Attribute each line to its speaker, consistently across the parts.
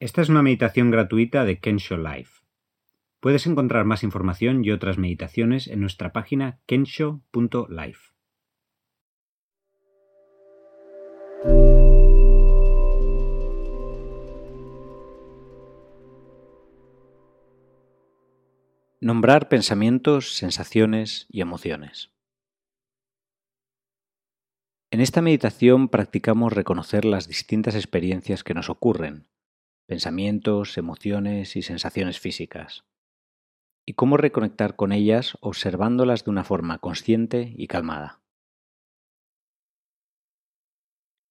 Speaker 1: Esta es una meditación gratuita de Kensho Life. Puedes encontrar más información y otras meditaciones en nuestra página kensho.life. Nombrar pensamientos, sensaciones y emociones. En esta meditación practicamos reconocer las distintas experiencias que nos ocurren, pensamientos, emociones y sensaciones físicas, y cómo reconectar con ellas observándolas de una forma consciente y calmada.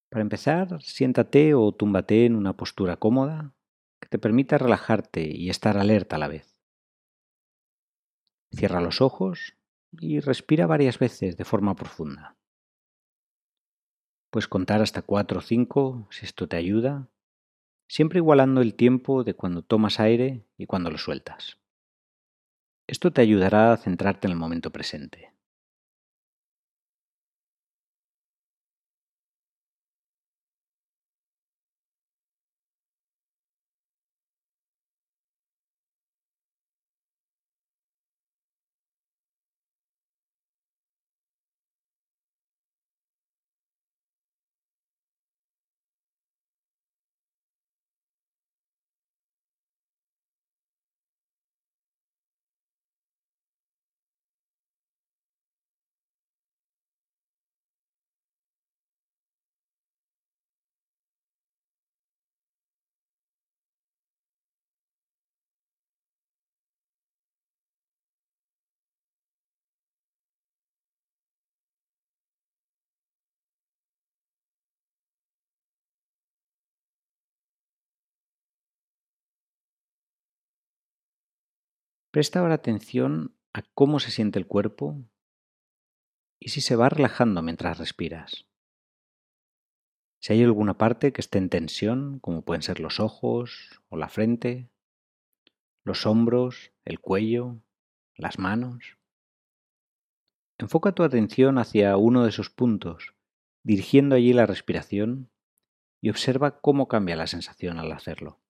Speaker 1: Para empezar, siéntate o túmbate en una postura cómoda que te permita relajarte y estar alerta a la vez. Cierra los ojos y respira varias veces de forma profunda. Puedes contar hasta 4 o 5 si esto te ayuda, siempre igualando el tiempo de cuando tomas aire y cuando lo sueltas. Esto te ayudará a centrarte en el momento presente. Presta ahora atención a cómo se siente el cuerpo y si se va relajando mientras respiras. Si hay alguna parte que esté en tensión, como pueden ser los ojos o la frente, los hombros, el cuello, las manos. Enfoca tu atención hacia uno de esos puntos, dirigiendo allí la respiración y observa cómo cambia la sensación al hacerlo.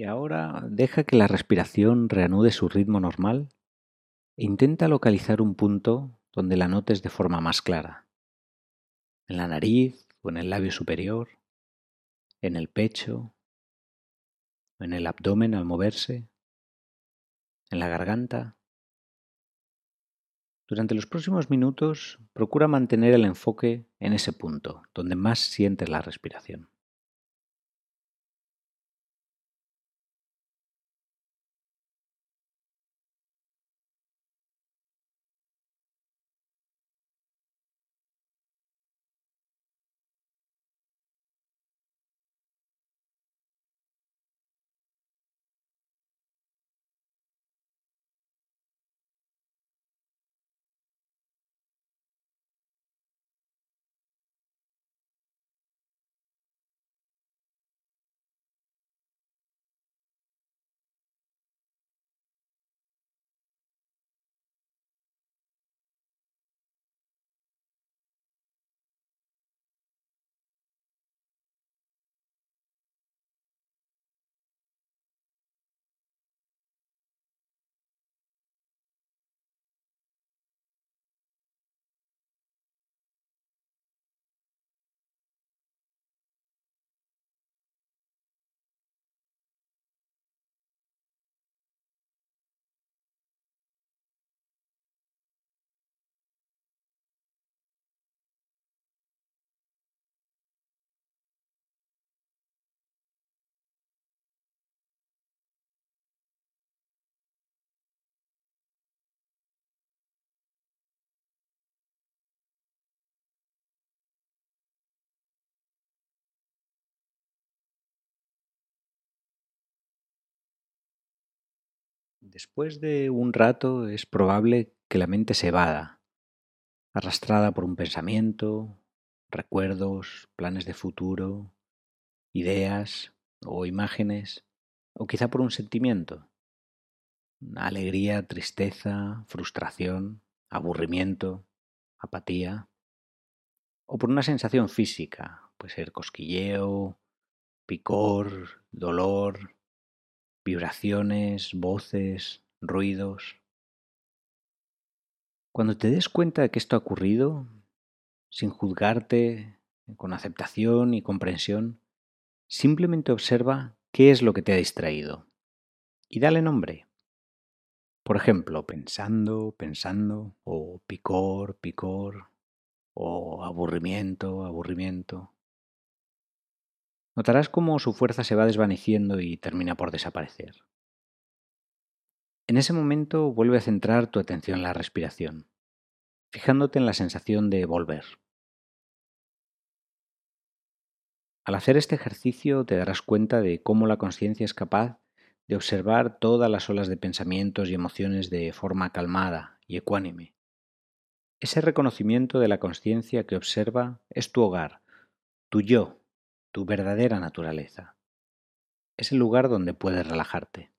Speaker 1: Y ahora deja que la respiración reanude su ritmo normal e intenta localizar un punto donde la notes de forma más clara. En la nariz o en el labio superior, en el pecho, en el abdomen al moverse, en la garganta. Durante los próximos minutos procura mantener el enfoque en ese punto donde más sientes la respiración. Después de un rato es probable que la mente se vada, arrastrada por un pensamiento, recuerdos, planes de futuro, ideas o imágenes, o quizá por un sentimiento, alegría, tristeza, frustración, aburrimiento, apatía, o por una sensación física, puede ser cosquilleo, picor, dolor, vibraciones, voces, ruidos. Cuando te des cuenta de que esto ha ocurrido, sin juzgarte, con aceptación y comprensión, simplemente observa qué es lo que te ha distraído y dale nombre. Por ejemplo, pensando, pensando, o picor, picor, o aburrimiento, aburrimiento. Notarás cómo su fuerza se va desvaneciendo y termina por desaparecer. En ese momento vuelve a centrar tu atención en la respiración, fijándote en la sensación de volver. Al hacer este ejercicio te darás cuenta de cómo la conciencia es capaz de observar todas las olas de pensamientos y emociones de forma calmada y ecuánime. Ese reconocimiento de la conciencia que observa es tu hogar, tu yo, tu verdadera naturaleza. Es el lugar donde puedes relajarte.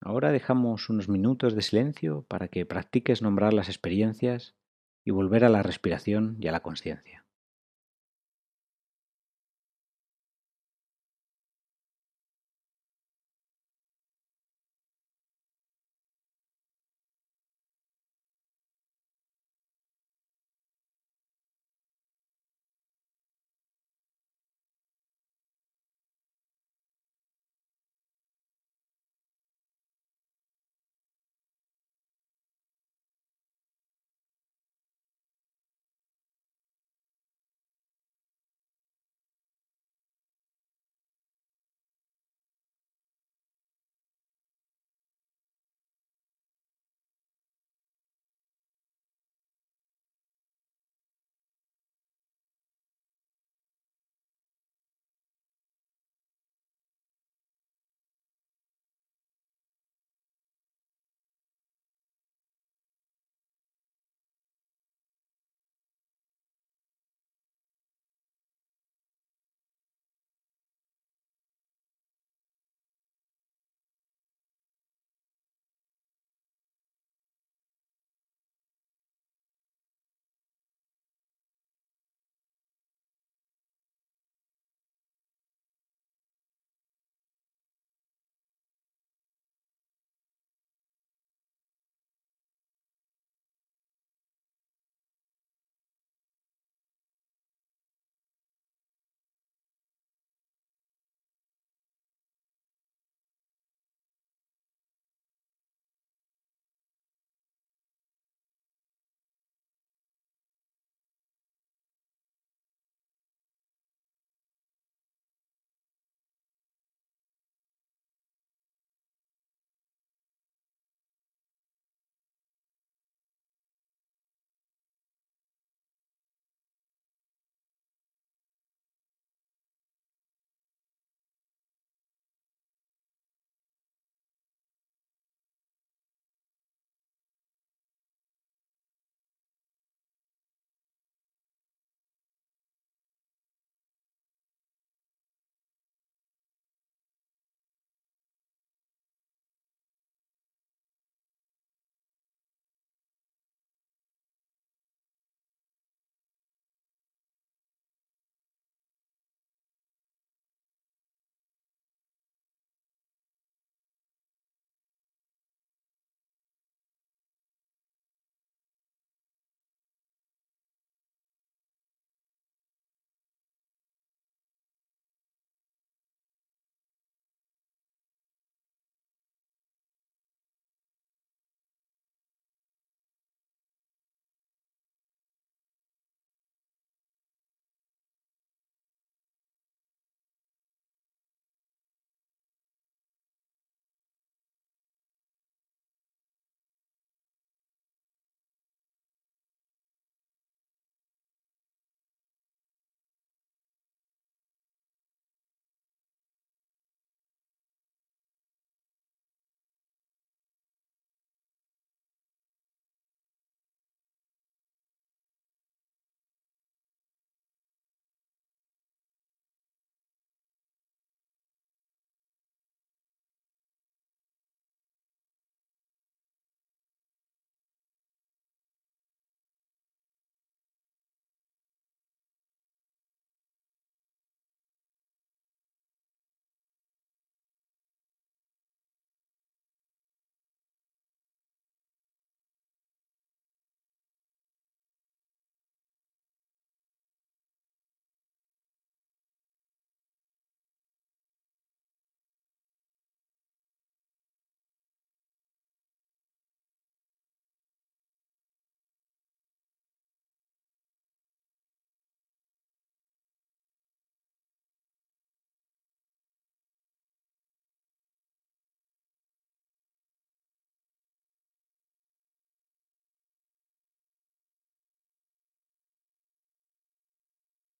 Speaker 1: Ahora dejamos unos minutos de silencio para que practiques nombrar las experiencias y volver a la respiración y a la conciencia.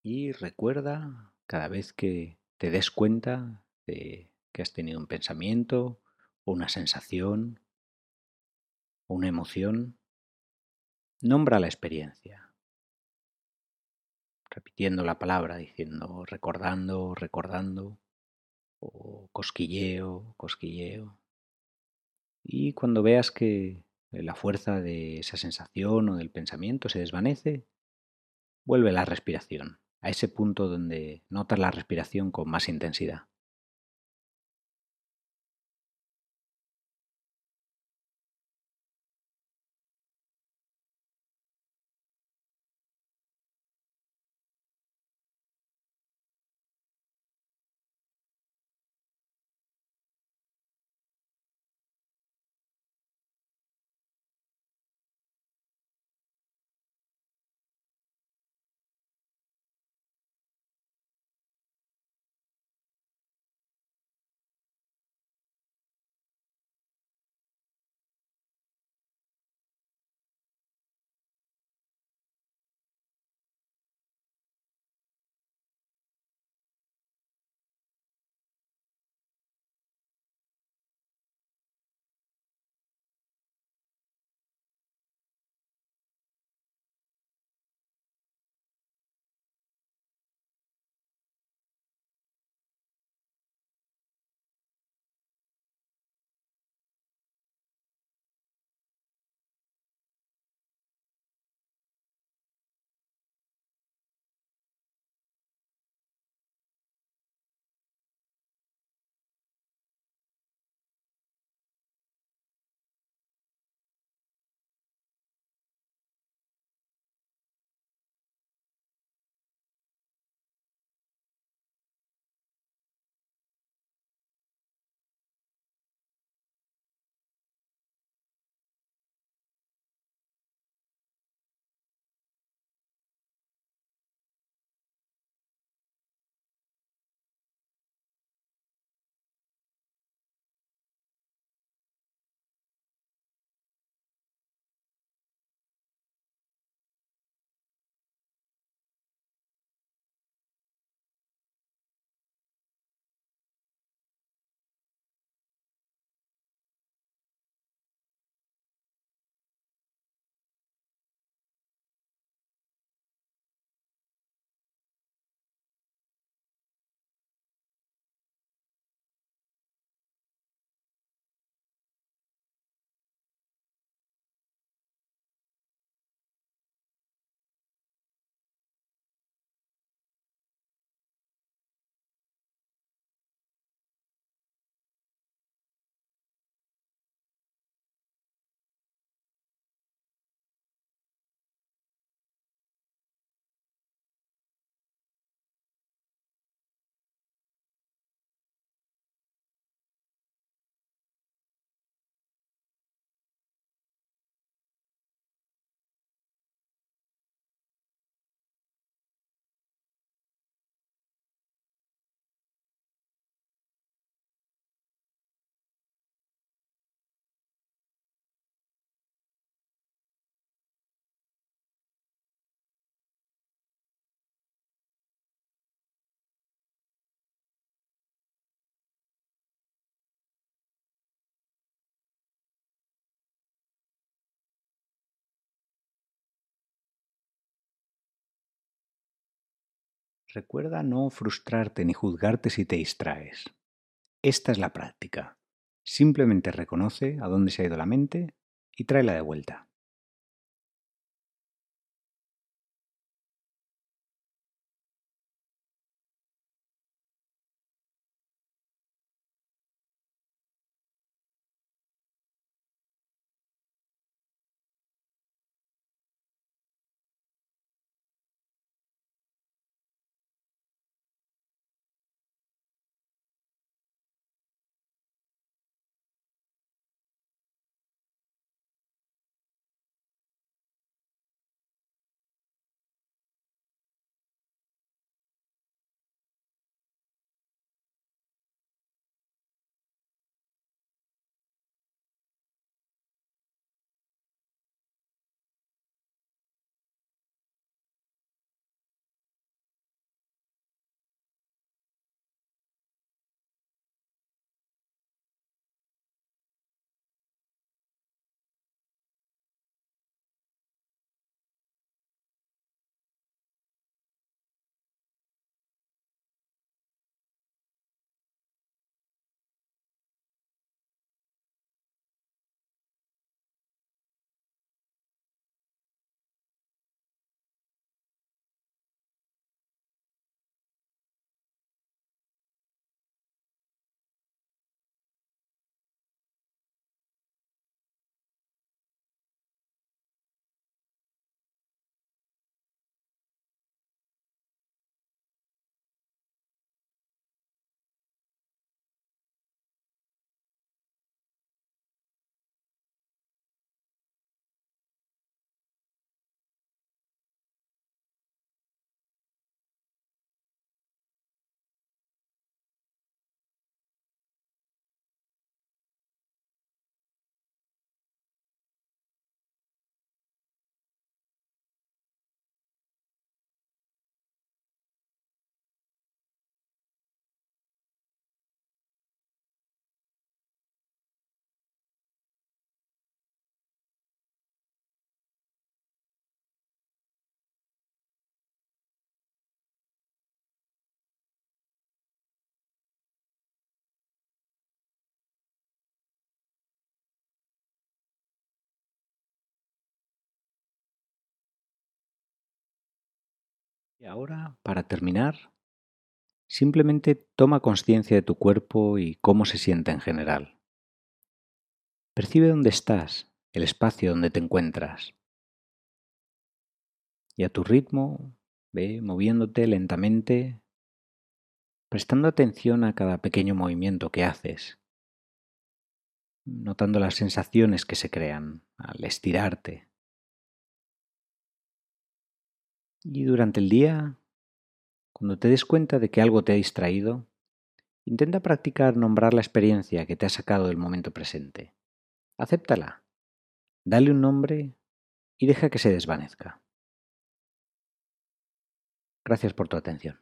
Speaker 1: Y recuerda cada vez que te des cuenta de que has tenido un pensamiento o una sensación o una emoción, nombra la experiencia, repitiendo la palabra, diciendo recordando, recordando, o cosquilleo, cosquilleo. Y cuando veas que la fuerza de esa sensación o del pensamiento se desvanece, vuelve la respiración, a ese punto donde notas la respiración con más intensidad. Recuerda no frustrarte ni juzgarte si te distraes. Esta es la práctica. Simplemente reconoce a dónde se ha ido la mente y tráela de vuelta. Y ahora, para terminar, simplemente toma conciencia de tu cuerpo y cómo se siente en general. Percibe dónde estás, el espacio donde te encuentras. Y a tu ritmo, ve moviéndote lentamente, prestando atención a cada pequeño movimiento que haces, notando las sensaciones que se crean al estirarte. Y durante el día, cuando te des cuenta de que algo te ha distraído, intenta practicar nombrar la experiencia que te ha sacado del momento presente. Acéptala, dale un nombre y deja que se desvanezca. Gracias por tu atención.